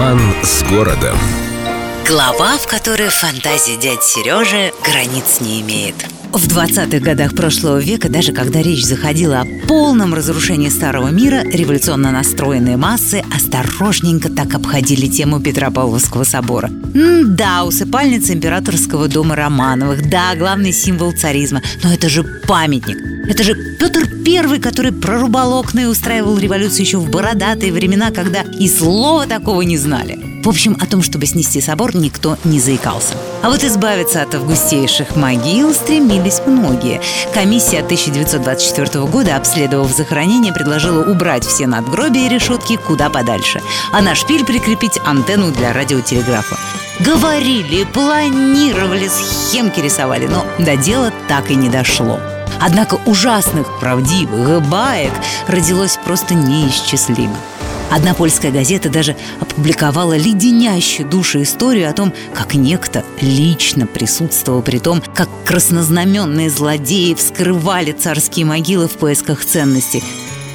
Роман с городом. Глава, в которой фантазия дяди Сережи границ не имеет. В 20-х годах прошлого века, даже когда речь заходила о полном разрушении старого мира, революционно настроенные массы осторожненько так обходили тему Петропавловского собора. М да, усыпальница императорского дома Романовых, да, главный символ царизма, но это же памятник. Это же Петр Первый, который прорубал окна и устраивал революцию еще в бородатые времена, когда и слова такого не знали. В общем, о том, чтобы снести собор, никто не заикался. А вот избавиться от августейших могил стремились многие. Комиссия 1924 года, обследовав захоронение, предложила убрать все надгробия и решетки куда подальше, а на шпиль прикрепить антенну для радиотелеграфа. Говорили, планировали, схемки рисовали, но до дела так и не дошло. Однако ужасных, правдивых баек родилось просто неисчислимо. Одна польская газета даже опубликовала леденящую душу историю о том, как некто лично присутствовал при том, как краснознаменные злодеи вскрывали царские могилы в поисках ценностей,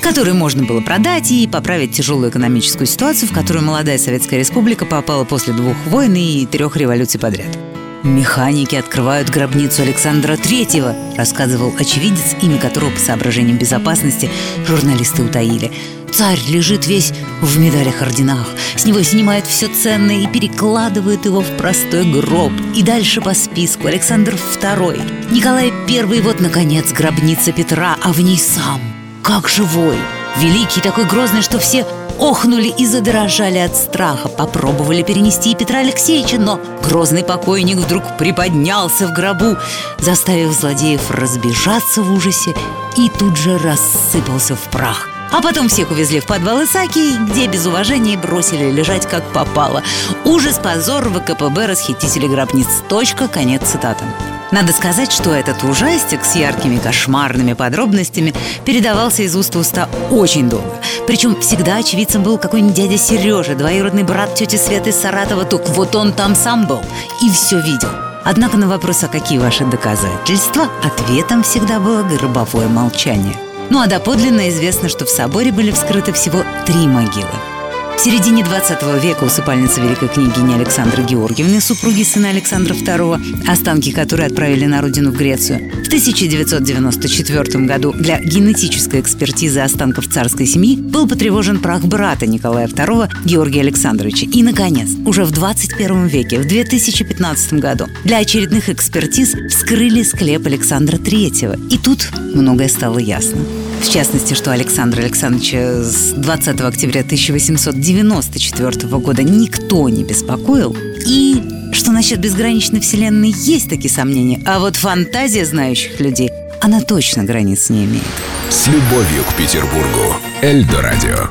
которые можно было продать и поправить тяжелую экономическую ситуацию, в которую молодая Советская Республика попала после двух войн и трех революций подряд. «Механики открывают гробницу Александра Третьего», рассказывал очевидец, имя которого по соображениям безопасности журналисты утаили. Царь лежит весь в медалях-орденах С него снимают все ценное и перекладывают его в простой гроб. И дальше по списку Александр II Николай I, вот, наконец, гробница Петра А в ней сам, как живой! Великий, такой грозный, что все охнули и задрожали от страха Попробовали перенести и Петра Алексеевича Но грозный покойник вдруг приподнялся в гробу Заставив злодеев разбежаться в ужасе И тут же рассыпался в прах а потом всех увезли в подвал Исаки, где без уважения бросили лежать как попало. Ужас, позор, ВКПБ, расхитители гробниц. Точка, конец цитаты. Надо сказать, что этот ужастик с яркими кошмарными подробностями передавался из уст в уста очень долго. Причем всегда очевидцем был какой-нибудь дядя Сережа, двоюродный брат тети Светы Саратова. Только вот он там сам был и все видел. Однако на вопрос, а какие ваши доказательства, ответом всегда было гробовое молчание. Ну а доподлинно известно, что в соборе были вскрыты всего три могилы. В середине 20 века усыпальница великой княгини Александры Георгиевны, супруги сына Александра II, останки которой отправили на родину в Грецию. В 1994 году для генетической экспертизы останков царской семьи был потревожен прах брата Николая II Георгия Александровича. И, наконец, уже в 21 веке, в 2015 году, для очередных экспертиз вскрыли склеп Александра III. И тут многое стало ясно. В частности, что Александра Александровича с 20 октября 1894 года никто не беспокоил, и что насчет безграничной вселенной есть такие сомнения, а вот фантазия знающих людей, она точно границ не имеет. С любовью к Петербургу. Эльдо радио.